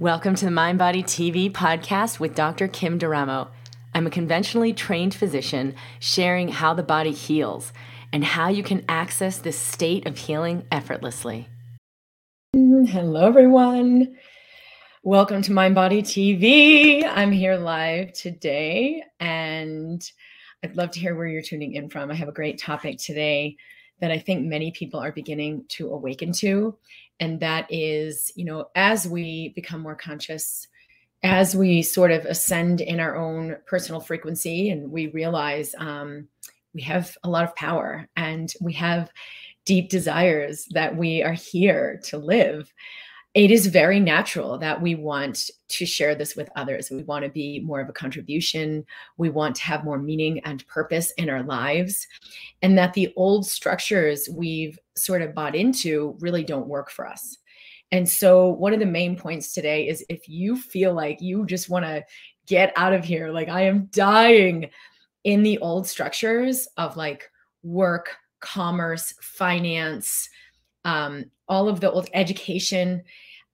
Welcome to the Mind Body TV podcast with Dr. Kim D'Eramo. I'm a conventionally trained physician sharing how the body heals and how you can access this state of healing effortlessly. Hello, everyone. Welcome to Mind Body TV. I'm here live today, and I'd love to hear where you're tuning in from. I have a great topic today that I think many people are beginning to awaken to. And that is, you know, as we become more conscious, as we sort of ascend in our own personal frequency and we realize um, we have a lot of power and we have deep desires that we are here to live it is very natural that we want to share this with others. We want to be more of a contribution. We want to have more meaning and purpose in our lives. And that the old structures we've sort of bought into really don't work for us. And so, one of the main points today is if you feel like you just want to get out of here, like I am dying in the old structures of like work, commerce, finance, um, all of the old education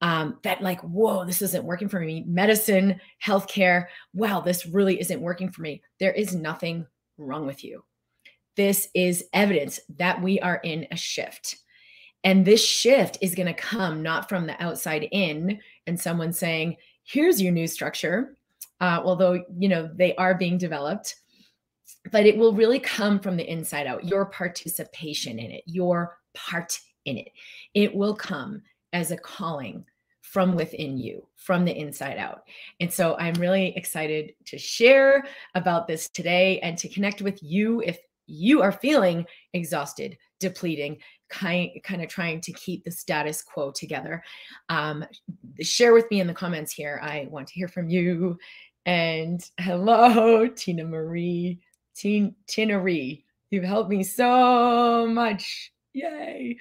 um, that like whoa this isn't working for me. Medicine healthcare wow this really isn't working for me. There is nothing wrong with you. This is evidence that we are in a shift. And this shift is going to come not from the outside in and someone saying here's your new structure uh, although you know they are being developed but it will really come from the inside out your participation in it your part in it. It will come as a calling from within you, from the inside out. And so I'm really excited to share about this today and to connect with you if you are feeling exhausted, depleting, kind, kind of trying to keep the status quo together. Um, share with me in the comments here. I want to hear from you. And hello, Tina Marie, Tina Marie. You've helped me so much. Yay.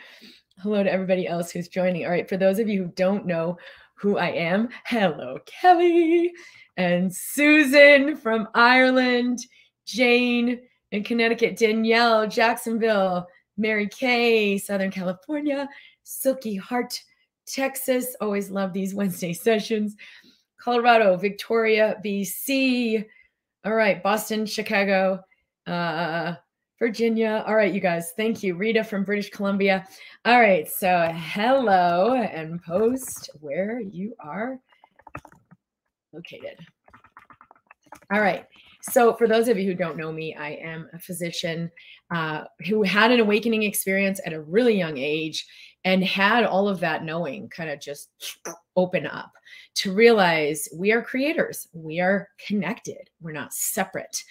Hello to everybody else who's joining. All right, for those of you who don't know who I am, hello, Kelly and Susan from Ireland, Jane in Connecticut, Danielle, Jacksonville, Mary Kay, Southern California, Silky Heart, Texas. Always love these Wednesday sessions. Colorado, Victoria, BC. All right, Boston, Chicago, uh, Virginia. All right, you guys. Thank you. Rita from British Columbia. All right. So, hello and post where you are located. All right. So, for those of you who don't know me, I am a physician uh, who had an awakening experience at a really young age and had all of that knowing kind of just open up to realize we are creators, we are connected, we're not separate.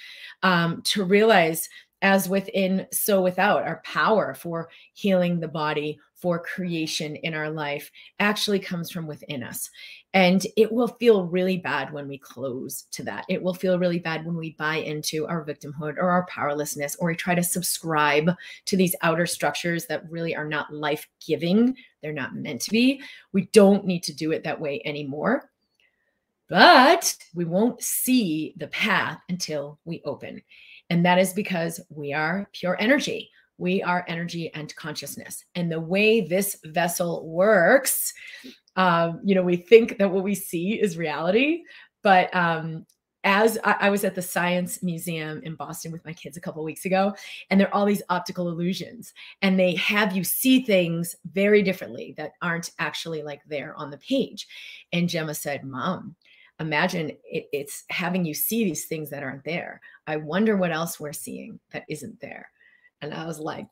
Um, to realize as within, so without. Our power for healing the body, for creation in our life actually comes from within us. And it will feel really bad when we close to that. It will feel really bad when we buy into our victimhood or our powerlessness, or we try to subscribe to these outer structures that really are not life giving. They're not meant to be. We don't need to do it that way anymore. But we won't see the path until we open. And that is because we are pure energy. We are energy and consciousness. And the way this vessel works, um, you know, we think that what we see is reality, but um, as I, I, was at the Science Museum in Boston with my kids a couple weeks ago, and there are all these optical illusions, and they have you see things very differently that aren't actually like there on the page. And Gemma said, Mom, imagine it, it's having you see these things that aren't there. I wonder what else we're seeing that isn't there. And I was like,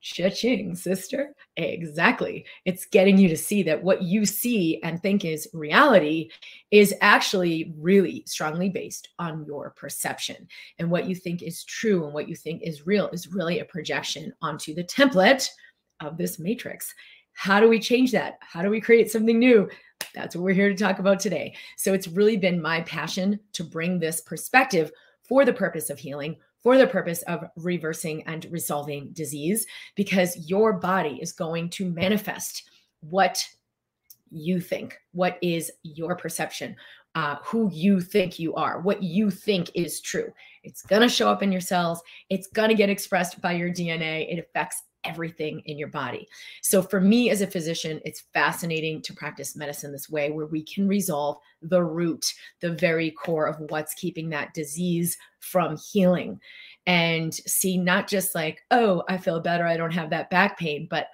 cha-ching, sister. Exactly. It's getting you to see that what you see and think is reality is actually really strongly based on your perception. And what you think is true and what you think is real is really a projection onto the template of this matrix. How do we change that? How do we create something new? That's what we're here to talk about today. So it's really been my passion to bring this perspective for the purpose of healing, for the purpose of reversing and resolving disease, because your body is going to manifest what you think, what is your perception, uh, who you think you are, what you think is true. It's going to show up in your cells. It's going to get expressed by your DNA. It affects everything in your body. So, for me as a physician, it's fascinating to practice medicine this way, where we can resolve the root, the very core of what's keeping that disease from healing. And see, not just like, oh, I feel better, I don't have that back pain, but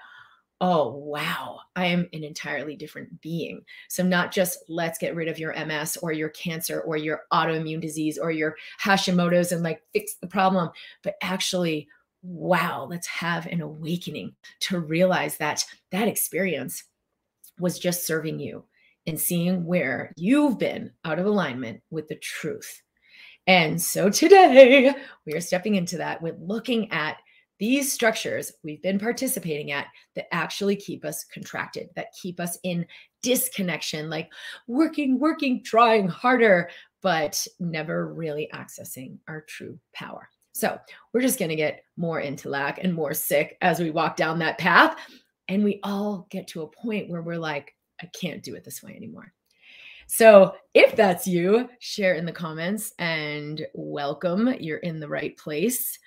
oh, wow, I am an entirely different being. So, not just let's get rid of your MS or your cancer or your autoimmune disease or your Hashimoto's and like fix the problem, but actually, wow, let's have an awakening to realize that that experience was just serving you and seeing where you've been out of alignment with the truth. And so today we are stepping into that with looking at these structures we've been participating at that actually keep us contracted, that keep us in disconnection, like working, working, trying harder, but never really accessing our true power. So we're just going to get more into lack and more sick as we walk down that path. And we all get to a point where we're like, I can't do it this way anymore. So if that's you, share in the comments and welcome. You're in the right place.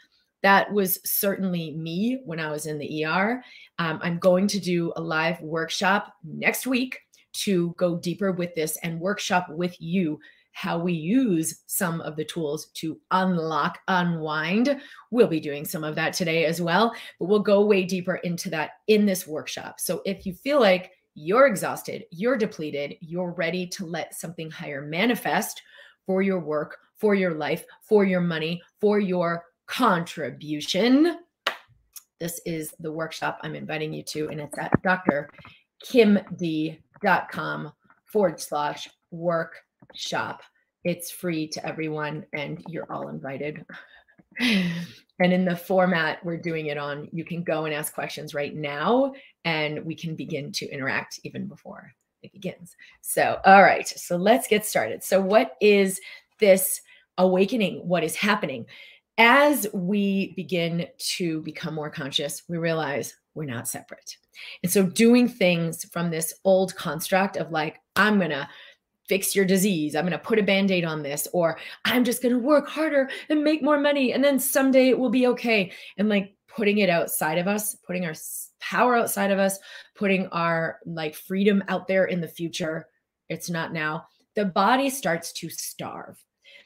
That was certainly me when I was in the ER. Um, I'm going to do a live workshop next week to go deeper with this and workshop with you how we use some of the tools to unlock, unwind. We'll be doing some of that today as well, but we'll go way deeper into that in this workshop. So if you feel like you're exhausted, you're depleted, you're ready to let something higher manifest for your work, for your life, for your money, for your contribution. This is the workshop I'm inviting you to, and it's at drkimd.com forward slash workshop. It's free to everyone, and you're all invited. and in the format we're doing it on, you can go and ask questions right now, and we can begin to interact even before it begins. So, all right, so let's get started. So, what is this awakening? What is happening? As we begin to become more conscious, we realize we're not separate. And so, doing things from this old construct of like, I'm going to fix your disease. I'm going to put a band aid on this, or I'm just going to work harder and make more money. And then someday it will be okay. And like putting it outside of us, putting our power outside of us, putting our like freedom out there in the future. It's not now. The body starts to starve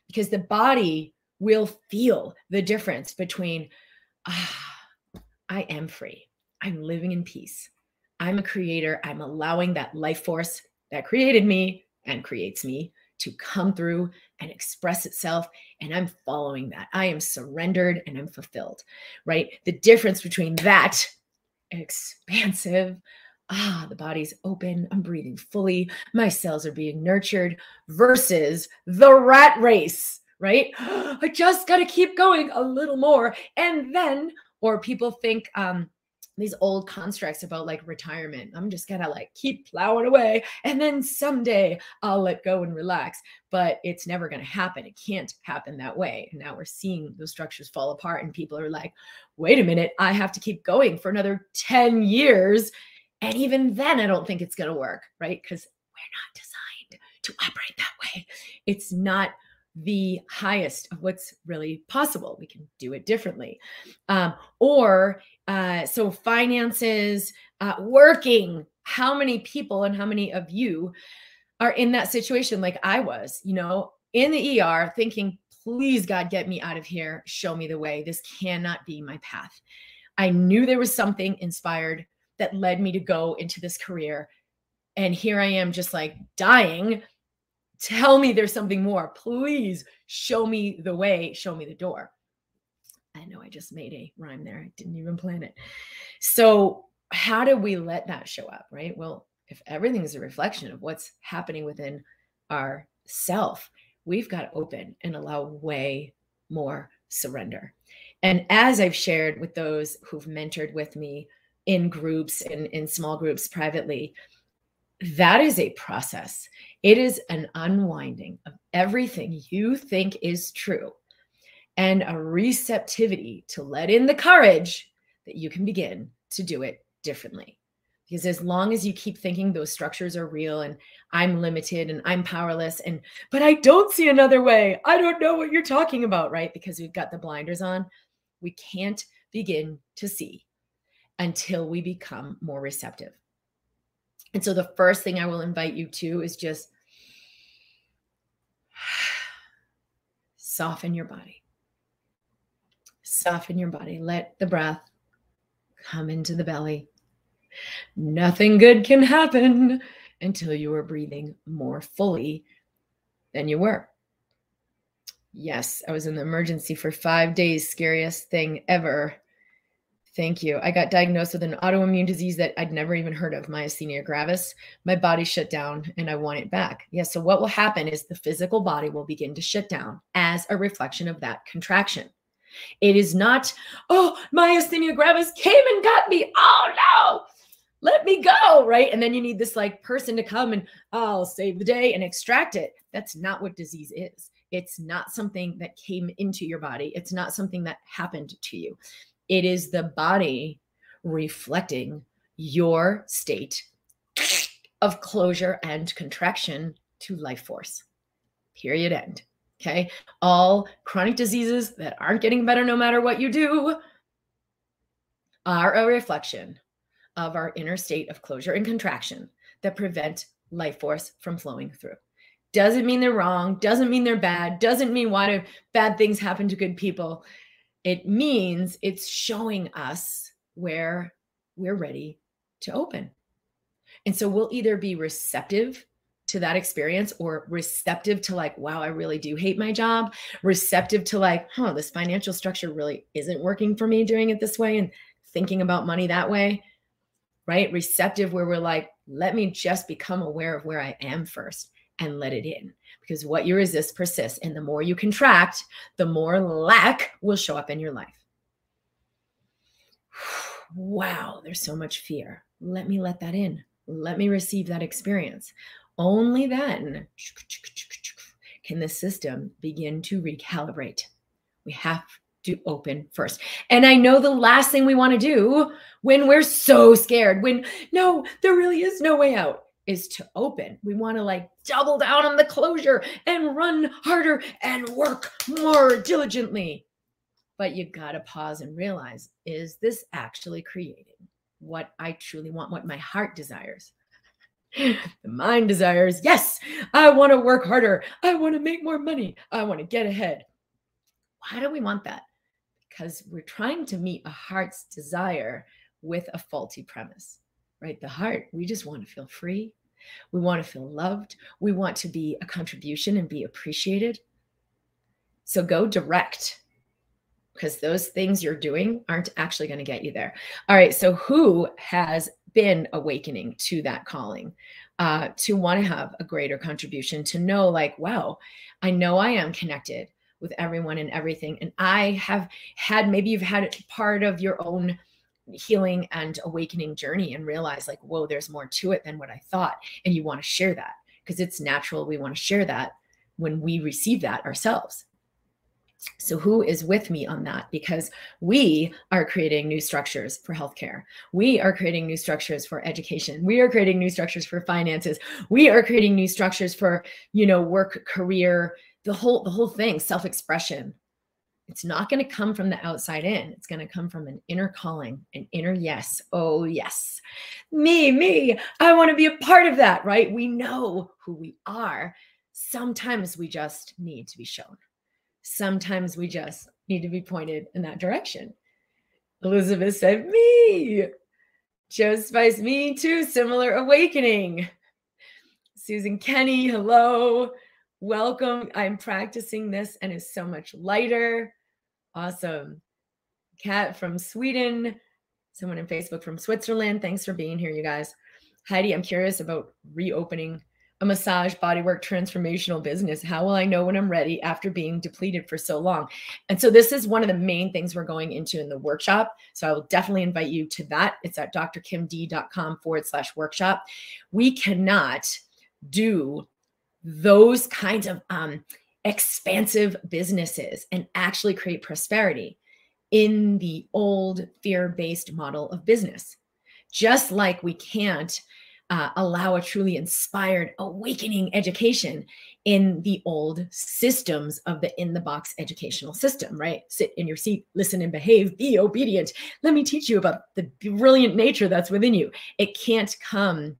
because the body will feel the difference between, ah, I am free. I'm living in peace. I'm a creator. I'm allowing that life force that created me and creates me to come through and express itself. And I'm following that. I am surrendered and I'm fulfilled, right? The difference between that expansive, ah, the body's open, I'm breathing fully, my cells are being nurtured, versus the rat race, right? I just got to keep going a little more. And then, or people think, um, these old constructs about like retirement. I'm just gonna like keep plowing away and then someday I'll let go and relax. But it's never gonna happen. It can't happen that way. And now we're seeing those structures fall apart, and people are like, wait a minute, I have to keep going for another 10 years. And even then, I don't think it's gonna work, right? Because we're not designed to operate that way. It's not the highest of what's really possible. We can do it differently. Um, or uh, so finances, uh, working, how many people and how many of you are in that situation like I was, you know, in the ER thinking, please, God, get me out of here. Show me the way. This cannot be my path. I knew there was something inspired that led me to go into this career. And here I am just like dying Tell me there's something more. Please show me the way, show me the door. Know I just made a rhyme there. I didn't even plan it. So, how do we let that show up, right? Well, if everything is a reflection of what's happening within our self, we've got to open and allow way more surrender. And as I've shared with those who've mentored with me in groups and in, in small groups privately, that is a process. It is an unwinding of everything you think is true and a receptivity to let in the courage that you can begin to do it differently. Because as long as you keep thinking those structures are real and I'm limited and I'm powerless and but I don't see another way. I don't know what you're talking about, right? Because we've got the blinders on. We can't begin to see until we become more receptive. And so the first thing I will invite you to is just soften your body. Soften your body. Let the breath come into the belly. Nothing good can happen until you are breathing more fully than you were. Yes, I was in the emergency for five days. Scariest thing ever. Thank you. I got diagnosed with an autoimmune disease that I'd never even heard of, myasthenia gravis. My body shut down and I want it back. Yes. Yeah, so, what will happen is the physical body will begin to shut down as a reflection of that contraction. It is not, oh, myasthenia gravis came and got me. Oh, no, let me go. Right. And then you need this like person to come and, I'll save the day and extract it. That's not what disease is. It's not something that came into your body, it's not something that happened to you. It is the body reflecting your state of closure and contraction to life force. Period. End. Okay. All chronic diseases that aren't getting better no matter what you do are a reflection of our inner state of closure and contraction that prevent life force from flowing through. Doesn't mean they're wrong, doesn't mean they're bad, doesn't mean why do bad things happen to good people it means it's showing us where we're ready to open. And so we'll either be receptive to that experience or receptive to like, wow, I really do hate my job, receptive to like, huh, this financial structure really isn't working for me doing it this way and thinking about money that way, right? Receptive where we're like, let me just become aware of where I am first and let it in because what you resist persists. And the more you contract, the more lack will show up in your life. Wow, there's so much fear. Let me let that in. Let me receive that experience. Only then can the system begin to recalibrate. We have to open first. And I know the last thing we want to do when we're so scared, when no, there really is no way out, is to open. We want to like double down on the closure and run harder and work more diligently. But you got to pause and realize is this actually creating what I truly want, what my heart desires? The mind desires, yes, I want to work harder. I want to make more money. I want to get ahead. Why do we want that? Because we're trying to meet a heart's desire with a faulty premise right? The heart, we just want to feel free. We want to feel loved. We want to be a contribution and be appreciated. So go direct because those things you're doing aren't actually going to get you there. All right. So, who has been awakening to that calling uh, to want to have a greater contribution, to know, like, wow, I know I am connected with everyone and everything. And I have had, maybe you've had part of your own healing and awakening journey and realize like whoa there's more to it than what i thought and you want to share that because it's natural we want to share that when we receive that ourselves so, who is with me on that? Because we are creating new structures for healthcare. We are creating new structures for education. We are creating new structures for finances. We are creating new structures for, you know, work, career, the whole the whole thing, self-expression. It's not going to come from the outside in. It's going to come from an inner calling, an inner yes. Oh, yes. Me, me. I want to be a part of that, right? We know who we are. Sometimes we just need to be shown. Sometimes we just need to be pointed in that direction. Elizabeth said, Me. Joe Spice, me too. Similar awakening. Susan Kenny, hello. Welcome. I'm practicing this and it's so much lighter. Awesome. Kat from Sweden, someone in Facebook from Switzerland. Thanks for being here, you guys. Heidi, I'm curious about reopening a massage bodywork transformational business. How will I know when I'm ready after being depleted for so long? And so, this is one of the main things we're going into in the workshop. So, I will definitely invite you to that. It's at drkimd.com forward slash workshop. We cannot do those kinds of um, expansive businesses and actually create prosperity in the old fear based model of business. Just like we can't uh, allow a truly inspired, awakening education in the old systems of the in the box educational system, right? Sit in your seat, listen and behave, be obedient. Let me teach you about the brilliant nature that's within you. It can't come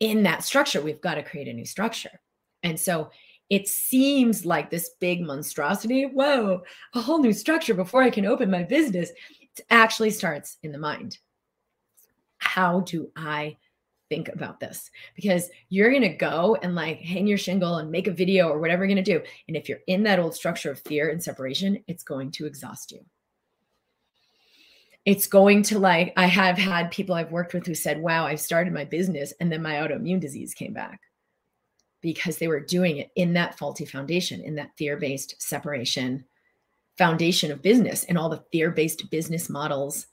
in that structure. We've got to create a new structure. And so it seems like this big monstrosity. Whoa, a whole new structure before I can open my business. It actually starts in the mind. How do I think about this? Because you're going to go and like hang your shingle and make a video or whatever you're going to do. And if you're in that old structure of fear and separation, it's going to exhaust you. It's going to like, I have had people I've worked with who said, wow, I started my business and then my autoimmune disease came back because they were doing it in that faulty foundation, in that fear based separation foundation of business and all the fear based business models,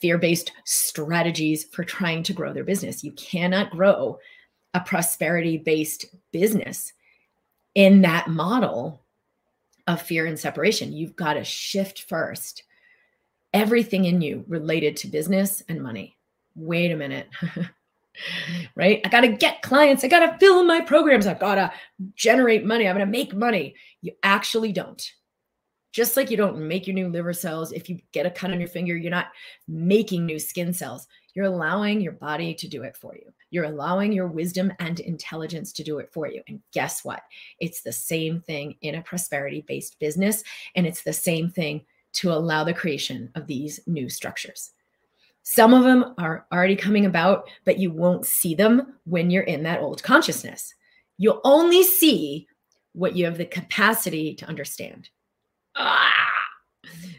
fear based strategies for trying to grow their business. You cannot grow a prosperity based business in that model of fear and separation. You've got to shift first everything in you related to business and money. Wait a minute. right? I got to get clients. I got to fill my programs. I've got to generate money. I'm going to make money. You actually don't. Just like you don't make your new liver cells. If you get a cut on your finger, you're not making new skin cells. You're allowing your body to do it for you. You're allowing your wisdom and intelligence to do it for you. And guess what? It's the same thing in a prosperity based business. And it's the same thing to allow the creation of these new structures. Some of them are already coming about, but you won't see them when you're in that old consciousness. You'll only see what you have the capacity to understand. Ah!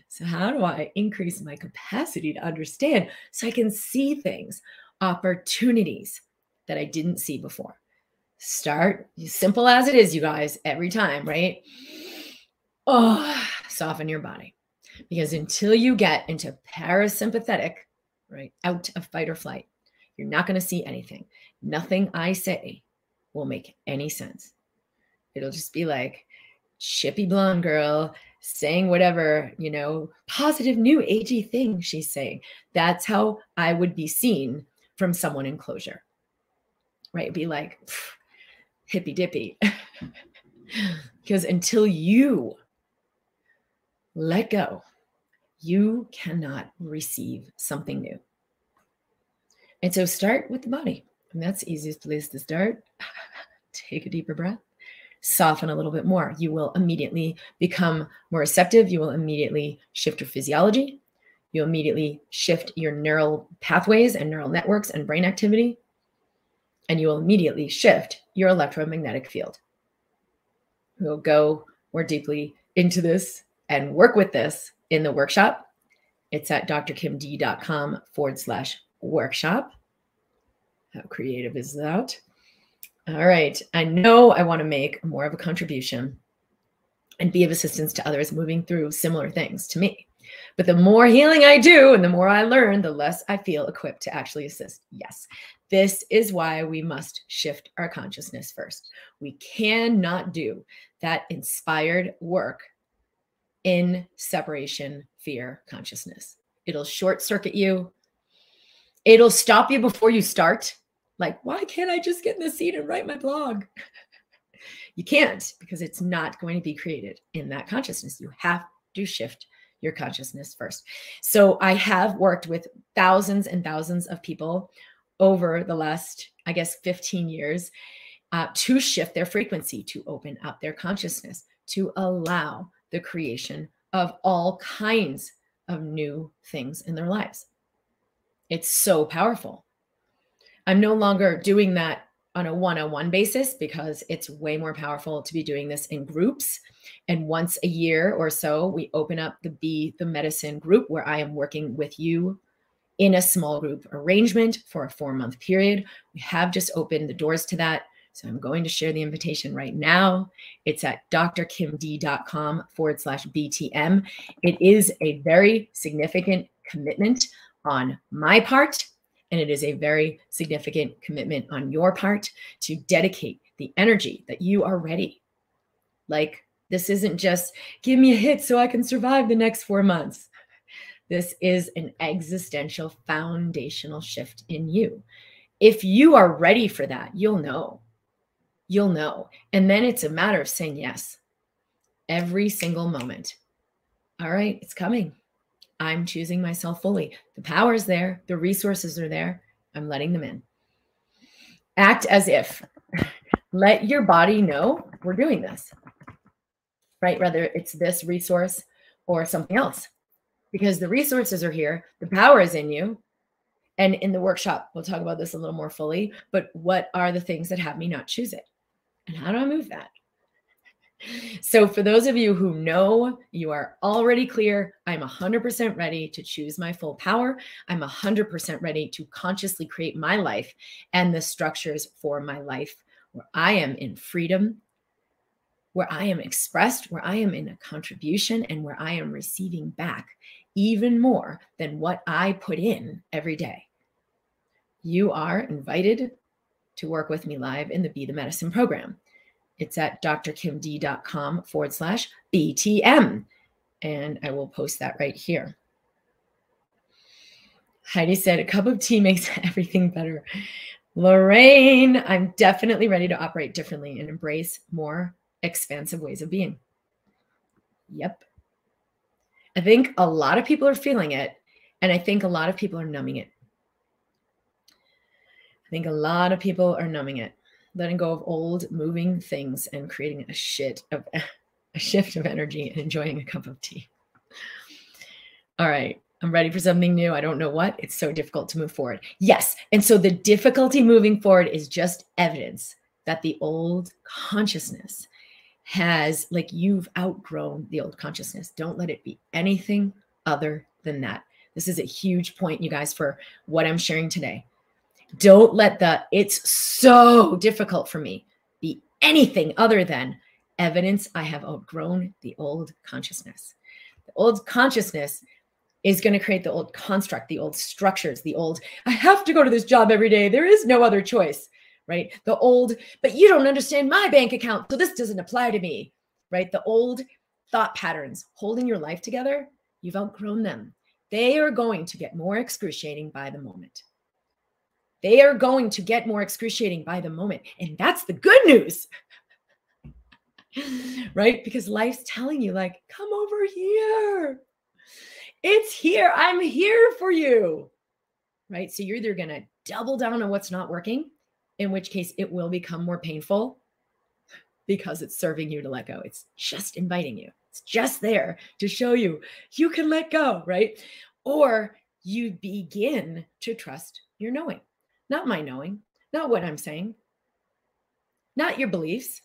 So, how do I increase my capacity to understand so I can see things, opportunities that I didn't see before? Start simple as it is, you guys, every time, right? Oh, soften your body. Because until you get into parasympathetic, right? Out of fight or flight. You're not going to see anything. Nothing I say will make any sense. It'll just be like chippy blonde girl saying whatever, you know, positive new agey thing she's saying. That's how I would be seen from someone in closure. Right? Be like hippy dippy. because until you let go you cannot receive something new. And so start with the body. And that's the easiest place to start. Take a deeper breath, soften a little bit more. You will immediately become more receptive. You will immediately shift your physiology. You'll immediately shift your neural pathways and neural networks and brain activity. And you will immediately shift your electromagnetic field. We'll go more deeply into this and work with this in the workshop. It's at drkimd.com forward slash workshop. How creative is that? All right. I know I want to make more of a contribution and be of assistance to others moving through similar things to me. But the more healing I do and the more I learn, the less I feel equipped to actually assist. Yes, this is why we must shift our consciousness first. We cannot do that inspired work in separation fear consciousness. It'll short circuit you. It'll stop you before you start. Like, why can't I just get in the seat and write my blog? you can't because it's not going to be created in that consciousness. You have to shift your consciousness first. So I have worked with thousands and thousands of people over the last, I guess, 15 years uh, to shift their frequency, to open up their consciousness, to allow the creation of all kinds of new things in their lives. It's so powerful. I'm no longer doing that on a one on one basis because it's way more powerful to be doing this in groups. And once a year or so, we open up the Be the Medicine group where I am working with you in a small group arrangement for a four month period. We have just opened the doors to that. So I'm going to share the invitation right now. It's at drkimd.com forward slash BTM. It is a very significant commitment on my part, and it is a very significant commitment on your part to dedicate the energy that you are ready. Like, this isn't just give me a hit so I can survive the next four months. This is an existential foundational shift in you. If you are ready for that, you'll know. You'll know. And then it's a matter of saying yes every single moment. All right, it's coming. I'm choosing myself fully. The power is there, the resources are there. I'm letting them in. Act as if. Let your body know we're doing this, right? Whether it's this resource or something else, because the resources are here, the power is in you. And in the workshop, we'll talk about this a little more fully. But what are the things that have me not choose it? And how do I move that? So, for those of you who know you are already clear, I'm 100% ready to choose my full power. I'm 100% ready to consciously create my life and the structures for my life where I am in freedom, where I am expressed, where I am in a contribution, and where I am receiving back even more than what I put in every day. You are invited to work with me live in the Be the Medicine program. It's at drkimd.com forward slash BTM. And I will post that right here. Heidi said, a cup of tea makes everything better. Lorraine, I'm definitely ready to operate differently and embrace more expansive ways of being. Yep. I think a lot of people are feeling it, and I think a lot of people are numbing it. I think a lot of people are numbing it letting go of old moving things and creating a shit of a shift of energy and enjoying a cup of tea. All right. I'm ready for something new. I don't know what. It's so difficult to move forward. Yes. And so the difficulty moving forward is just evidence that the old consciousness has, like, you've outgrown the old consciousness. Don't let it be anything other than that. This is a huge point, you guys, for what I'm sharing today. Don't let the it's so difficult for me be anything other than evidence I have outgrown the old consciousness. The old consciousness is going to create the old construct, the old structures, the old, I have to go to this job every day. There is no other choice, right? The old, but you don't understand my bank account. So this doesn't apply to me, right? The old thought patterns holding your life together, you've outgrown them. They are going to get more excruciating by the moment. They are going to get more excruciating by the moment. And that's the good news. right? Because life's telling you, like, come over here. It's here. I'm here for you. Right? So you're either going to double down on what's not working, in which case it will become more painful because it's serving you to let go. It's just inviting you. It's just there to show you you can let go, right? Or you begin to trust your knowing not my knowing, not what I'm saying, not your beliefs,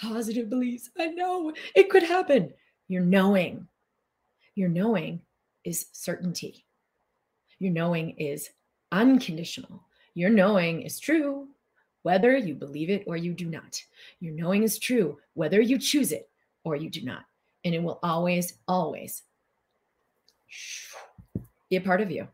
positive beliefs. I know it could happen. Your knowing, your knowing is certainty. Your knowing is unconditional. Your knowing is true whether you believe it or you do not. Your knowing is true whether you choose it or you do not. And it will always, always be a part of you.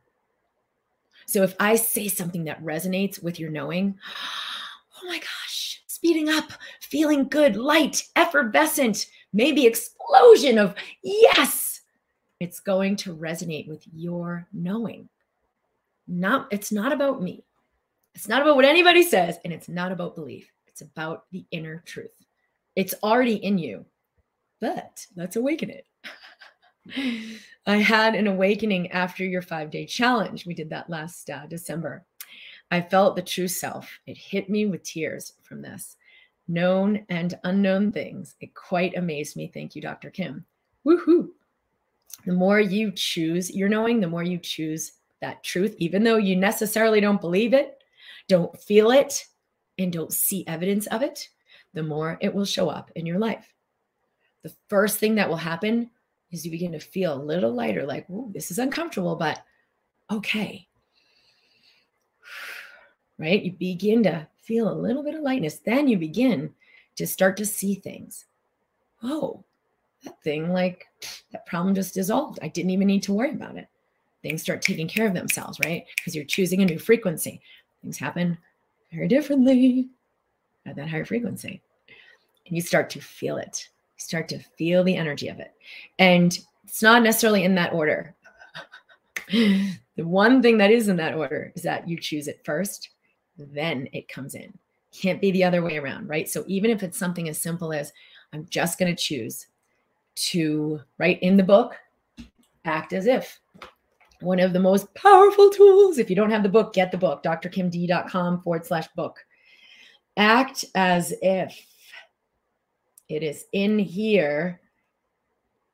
So if I say something that resonates with your knowing, oh my gosh, speeding up, feeling good, light, effervescent, maybe explosion of yes, it's going to resonate with your knowing. Not it's not about me. It's not about what anybody says and it's not about belief. It's about the inner truth. It's already in you. But let's awaken it. I had an awakening after your five day challenge. We did that last uh, December. I felt the true self. It hit me with tears from this. Known and unknown things. It quite amazed me. Thank you, Dr. Kim. Woohoo. The more you choose your knowing, the more you choose that truth, even though you necessarily don't believe it, don't feel it, and don't see evidence of it, the more it will show up in your life. The first thing that will happen is you begin to feel a little lighter, like, Ooh, this is uncomfortable, but okay. Right? You begin to feel a little bit of lightness. Then you begin to start to see things. Oh, that thing, like that problem just dissolved. I didn't even need to worry about it. Things start taking care of themselves, right? Because you're choosing a new frequency. Things happen very differently at that higher frequency. And you start to feel it start to feel the energy of it. And it's not necessarily in that order. the one thing that is in that order is that you choose it first then it comes in. Can't be the other way around, right? So even if it's something as simple as I'm just going to choose to write in the book, act as if. One of the most powerful tools. If you don't have the book, get the book, drkimd.com forward slash book. Act as if it is in here.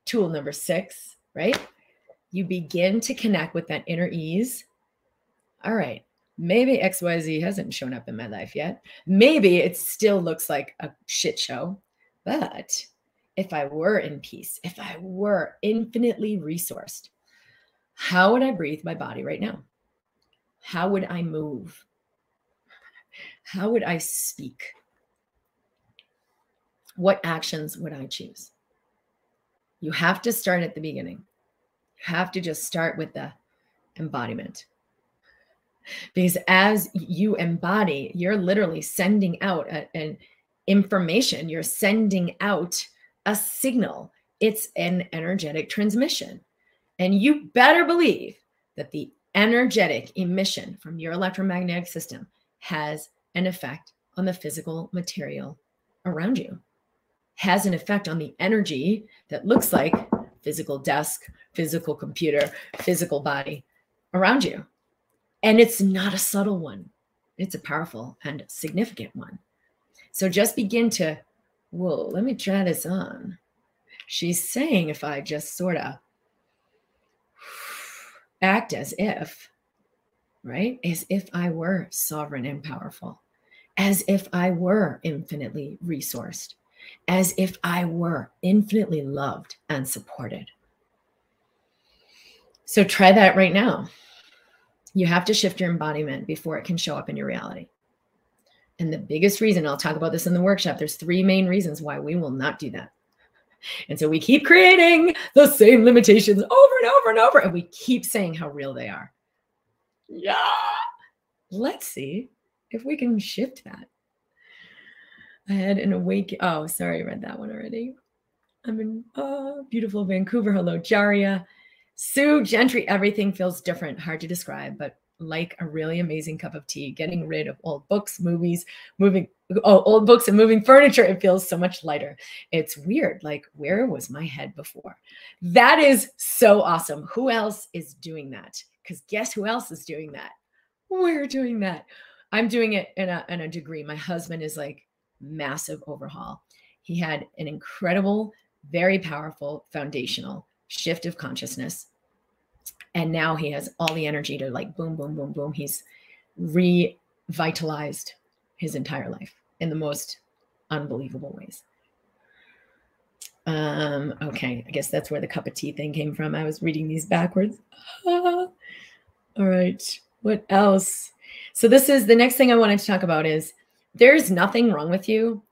Tool number six, right? You begin to connect with that inner ease. All right, maybe XYZ hasn't shown up in my life yet. Maybe it still looks like a shit show, but if I were in peace, if I were infinitely resourced, how would I breathe my body right now? How would I move? How would I speak? What actions would I choose? You have to start at the beginning. You have to just start with the embodiment. Because as you embody, you're literally sending out an information, you're sending out a signal. It's an energetic transmission. And you better believe that the energetic emission from your electromagnetic system has an effect on the physical material around you, has an effect on the energy that looks like physical desk, physical computer, physical body around you. And it's not a subtle one, it's a powerful and significant one. So just begin to, whoa, let me try this on. She's saying if I just sort of act as if, right? As if I were sovereign and powerful, as if I were infinitely resourced, as if I were infinitely loved and supported. So try that right now. You have to shift your embodiment before it can show up in your reality. And the biggest reason, I'll talk about this in the workshop, there's three main reasons why we will not do that. And so we keep creating the same limitations over and over and over, and we keep saying how real they are. Yeah. Let's see if we can shift that. Had an awake. Oh, sorry, I read that one already. I'm in oh, beautiful Vancouver. Hello, Jaria. Sue Gentry. Everything feels different. Hard to describe, but like a really amazing cup of tea, getting rid of old books, movies, moving oh, old books and moving furniture. It feels so much lighter. It's weird. Like, where was my head before? That is so awesome. Who else is doing that? Because guess who else is doing that? We're doing that. I'm doing it in a, in a degree. My husband is like massive overhaul. He had an incredible, very powerful foundational shift of consciousness. And now he has all the energy to like boom boom boom boom. He's revitalized his entire life in the most unbelievable ways. Um okay i guess that's where the cup of tea thing came from. I was reading these backwards. All right what else? So this is the next thing i wanted to talk about is there's nothing wrong with you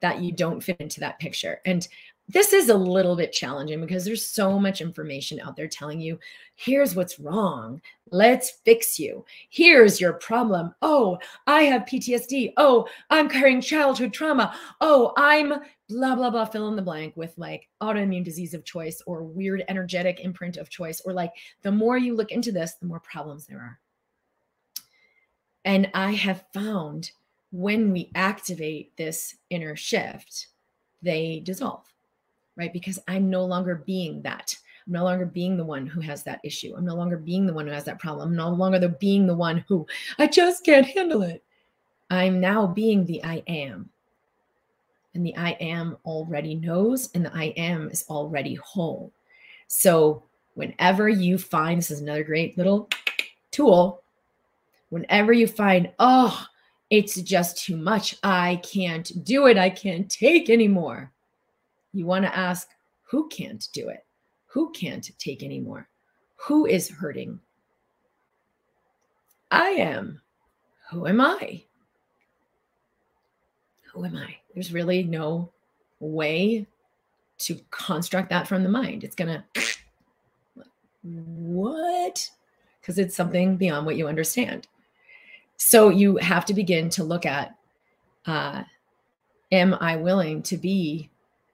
that you don't fit into that picture. And this is a little bit challenging because there's so much information out there telling you here's what's wrong. Let's fix you. Here's your problem. Oh i have ptsd oh i'm carrying childhood trauma. Oh i'm blah blah blah fill in the blank with like autoimmune disease of choice or weird energetic imprint of choice or like the more you look into this the more problems there are. And i have found when we activate this inner shift they dissolve right? Because I'm no longer being that. I'm no longer being the one who has that issue. I'm no longer being the one who has that problem. I'm no longer the being the one who I just can't handle it. I'm now being the I am. And the I am already knows, and the I am is already whole. So whenever you find this is another great little tool, whenever you find, oh, it's just too much. I can't do it. I can't take anymore. You want to ask who can't do it? Who can't take anymore? Who is hurting? I am. Who am I? Who am I? There's really no way to construct that from the mind. It's going to, what? Because it's something beyond what you understand. So you have to begin to look at uh, am I willing to be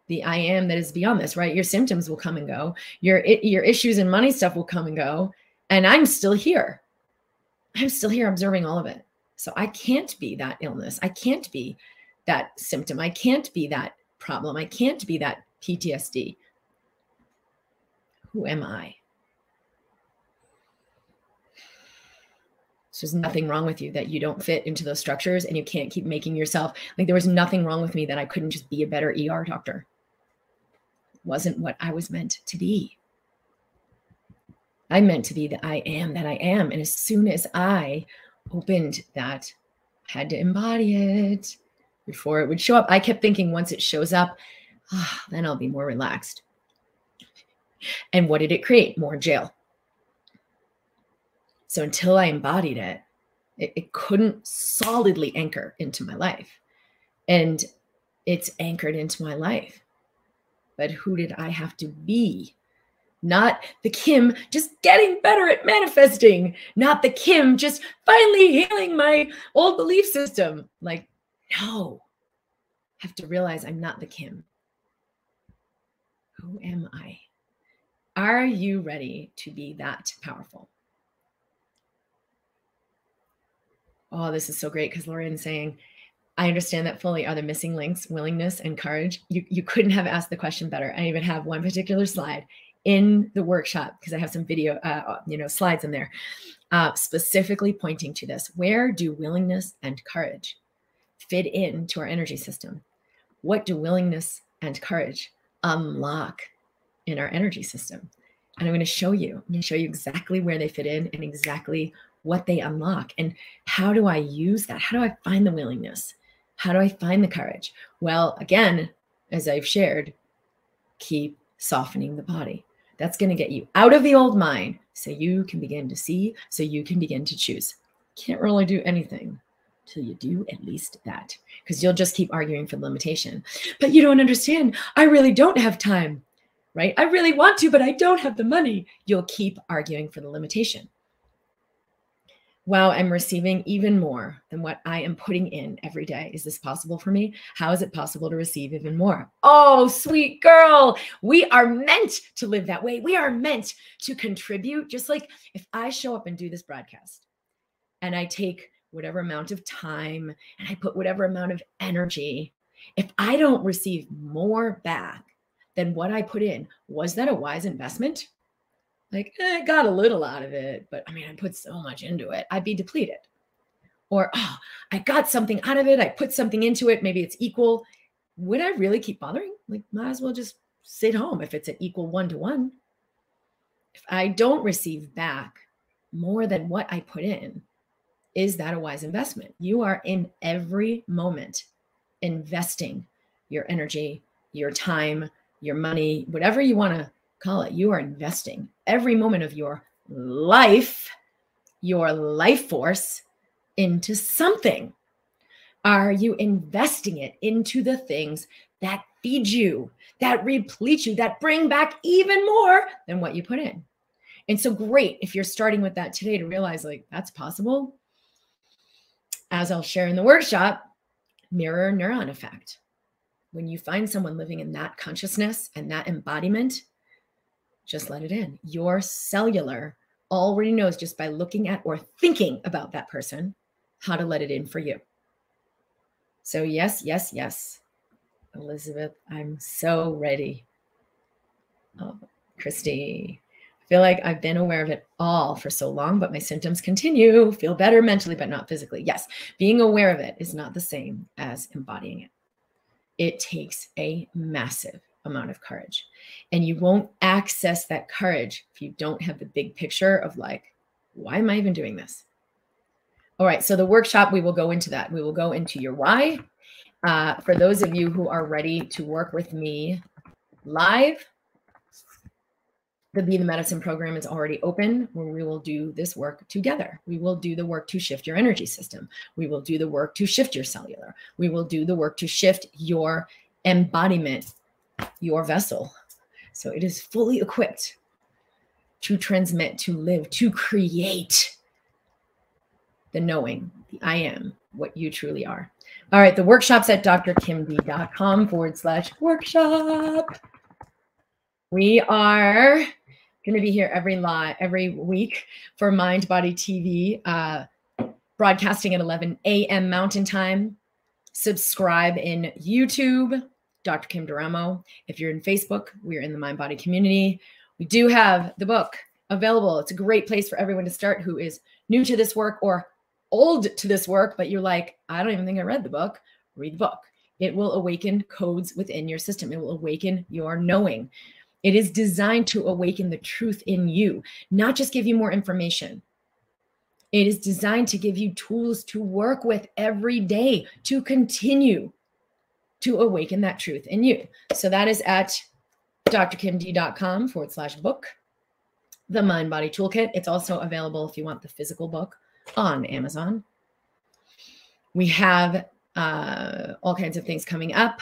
the I am that is beyond this, right? Your symptoms will come and go. Your your issues and money stuff will come and go, and I'm still here. I'm still here observing all of it. So I can't be that illness. I can't be that symptom. I can't be that problem. I can't be that PTSD. Who am I? So there's nothing wrong with you that you don't fit into those structures and you can't keep making yourself like there was nothing wrong with me that I couldn't just be a better ER doctor. It wasn't what I was meant to be. I meant to be the I am that I am. And as soon as I opened that, had to embody it before it would show up. I kept thinking once it shows up, oh, then I'll be more relaxed. And what did it create? More jail. So until I embodied it, it, it couldn't solidly anchor into my life. And it's anchored into my life. But who did I have to be? Not the Kim just getting better at manifesting, not the Kim just finally healing my old belief system. Like, no, I have to realize I'm not the Kim. Who am I? Are you ready to be that powerful? Oh, this is so great because Lauren's saying, I understand that fully. Are the missing links willingness and courage? You, you couldn't have asked the question better. I even have one particular slide in the workshop because I have some video, uh, uh, you know, slides in there, uh, specifically pointing to this. Where do willingness and courage fit into our energy system? What do willingness and courage unlock in our energy system? And I'm going to show you. I'm going to show you exactly where they fit in and exactly what they unlock and how do I use that? How do I find the willingness? How do I find the courage? Well, again, as I've shared, keep softening the body. That's going to get you out of the old mind so you can begin to see, so you can begin to choose. Can't really do anything till you do at least that because you'll just keep arguing for the limitation. But you don't understand. I really don't have time, right? I really want to, but I don't have the money. You'll keep arguing for the limitation wow, I'm receiving even more than what I am putting in every day. Is this possible for me? How is it possible to receive even more? Oh, sweet girl. We are meant to live that way. We are meant to contribute. Just like if I show up and do this broadcast and I take whatever amount of time and I put whatever amount of energy, if I don't receive more back than what I put in, was that a wise investment? Like eh, I got a little out of it, but I mean, I put so much into it, I'd be depleted. Or, oh, I got something out of it, I put something into it, maybe it's equal. Would I really keep bothering? Like, might as well just sit home if it's an equal one to one. If I don't receive back more than what I put in, is that a wise investment? You are in every moment investing your energy, your time, your money, whatever you want to call it. You are investing every moment of your life, your life force into something. Are you investing it into the things that feed you, that replete you, that bring back even more than what you put in? And so, great if you're starting with that today to realize like that's possible. As I'll share in the workshop, mirror neuron effect. When you find someone living in that consciousness and that embodiment, just let it in. Your cellular already knows just by looking at or thinking about that person how to let it in for you. So, yes, yes, yes. Elizabeth, I'm so ready. Oh, Christy, I feel like I've been aware of it all for so long, but my symptoms continue. Feel better mentally, but not physically. Yes, being aware of it is not the same as embodying it. It takes a massive amount of courage. And you won't access that courage if you don't have the big picture of like, why am I even doing this? All right, so the workshop, we will go into that. We will go into your why. Uh, for those of you who are ready to work with me live, the Be the Medicine program is already open where we will do this work together. We will do the work to shift your energy system. We will do the work to shift your cellular. We will do the work to shift your embodiment your vessel. So it is fully equipped to transmit, to live, to create the knowing, the I am, what you truly are. All right, the workshop's at drkimd.com forward slash workshop. We are going to be here every live every week for Mind Body TV. Uh, broadcasting at 11 a.m. Mountain Time. Subscribe in YouTube, Dr. Kim Duramo. If you're in Facebook, we're in the Mind Body community. We do have the book available. It's a great place for everyone to start who is new to this work or old to this work, but you're like, I don't even think I read the book. Read the book. It will awaken codes within your system, it will awaken your knowing. It is designed to awaken the truth in you, not just give you more information. It is designed to give you tools to work with every day to continue to awaken that truth in you. So that is at drkimd.com forward slash book, the Mind Body Toolkit. It's also available if you want the physical book on Amazon. We have uh, all kinds of things coming up.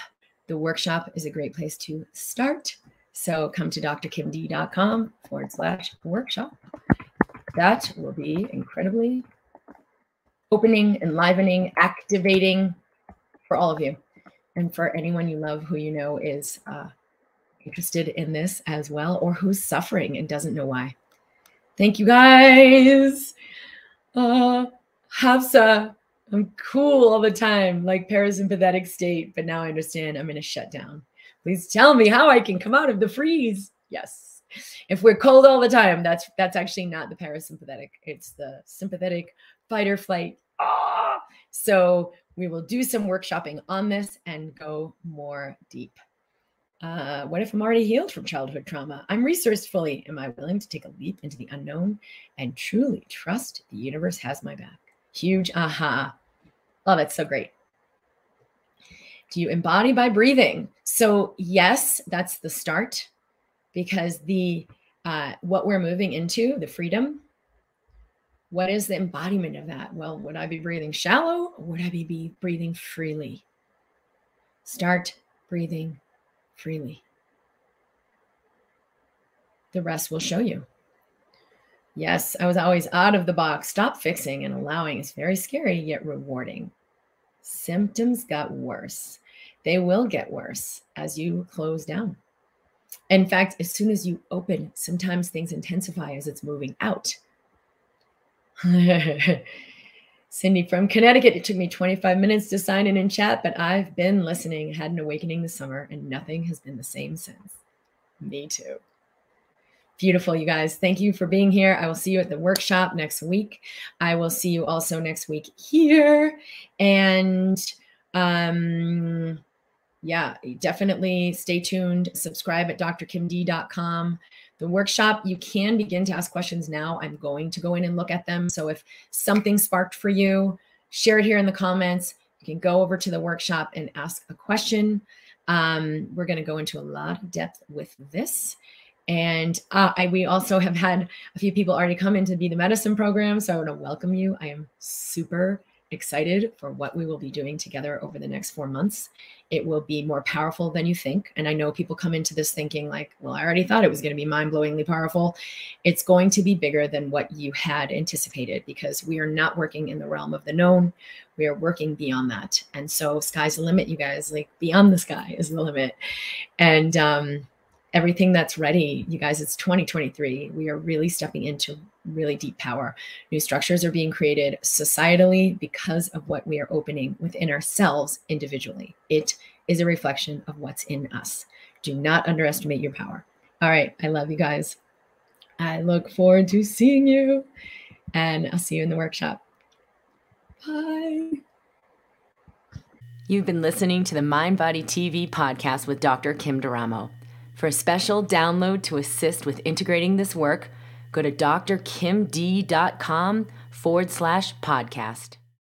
The workshop is a great place to start. So come to drkimd.com forward slash workshop. That will be incredibly opening, enlivening, activating for all of you. And for anyone you love who you know is uh, interested in this as well, or who's suffering and doesn't know why. Thank you guys. Uh, Hafsa, I'm cool all the time, like parasympathetic state, but now I understand I'm in a shutdown. Please tell me how I can come out of the freeze. Yes. If we're cold all the time, that's that's actually not the parasympathetic. It's the sympathetic fight or flight. Ah! So we will do some workshopping on this and go more deep. Uh, what if I'm already healed from childhood trauma? I'm resourced fully. Am I willing to take a leap into the unknown and truly trust the universe has my back? Huge aha. Love it. So great. Do you embody by breathing? So, yes, that's the start because the uh, what we're moving into, the freedom, what is the embodiment of that? Well, would I be breathing shallow or would I be breathing freely? Start breathing freely. The rest will show you. Yes, I was always out of the box. Stop fixing and allowing is very scary yet rewarding. Symptoms got worse. They will get worse as you close down. In fact, as soon as you open, sometimes things intensify as it's moving out. Cindy from Connecticut. It took me 25 minutes to sign in and chat, but I've been listening, had an awakening this summer, and nothing has been the same since. Me too. Beautiful, you guys. Thank you for being here. I will see you at the workshop next week. I will see you also next week here. And um, yeah, definitely stay tuned. Subscribe at drkimd.com. The workshop, you can begin to ask questions now. I'm going to go in and look at them. So if something sparked for you, share it here in the comments. You can go over to the workshop and ask a question. Um, we're going to go into a lot of depth with this. And uh, I, we also have had a few people already come in to be the medicine program. So I want to welcome you. I am super excited for what we will be doing together over the next four months. It will be more powerful than you think. And I know people come into this thinking, like, well, I already thought it was going to be mind blowingly powerful. It's going to be bigger than what you had anticipated because we are not working in the realm of the known. We are working beyond that. And so, sky's the limit, you guys. Like, beyond the sky is the limit. And, um, everything that's ready. You guys, it's 2023. We are really stepping into really deep power. New structures are being created societally because of what we are opening within ourselves individually. It is a reflection of what's in us. Do not underestimate your power. All right. I love you guys. I look forward to seeing you, and I'll see you in the workshop. Bye. You've been listening to the Mind Body TV podcast with Dr. Kim Duramo. For a special download to assist with integrating this work, go to drkimd.com forward slash podcast.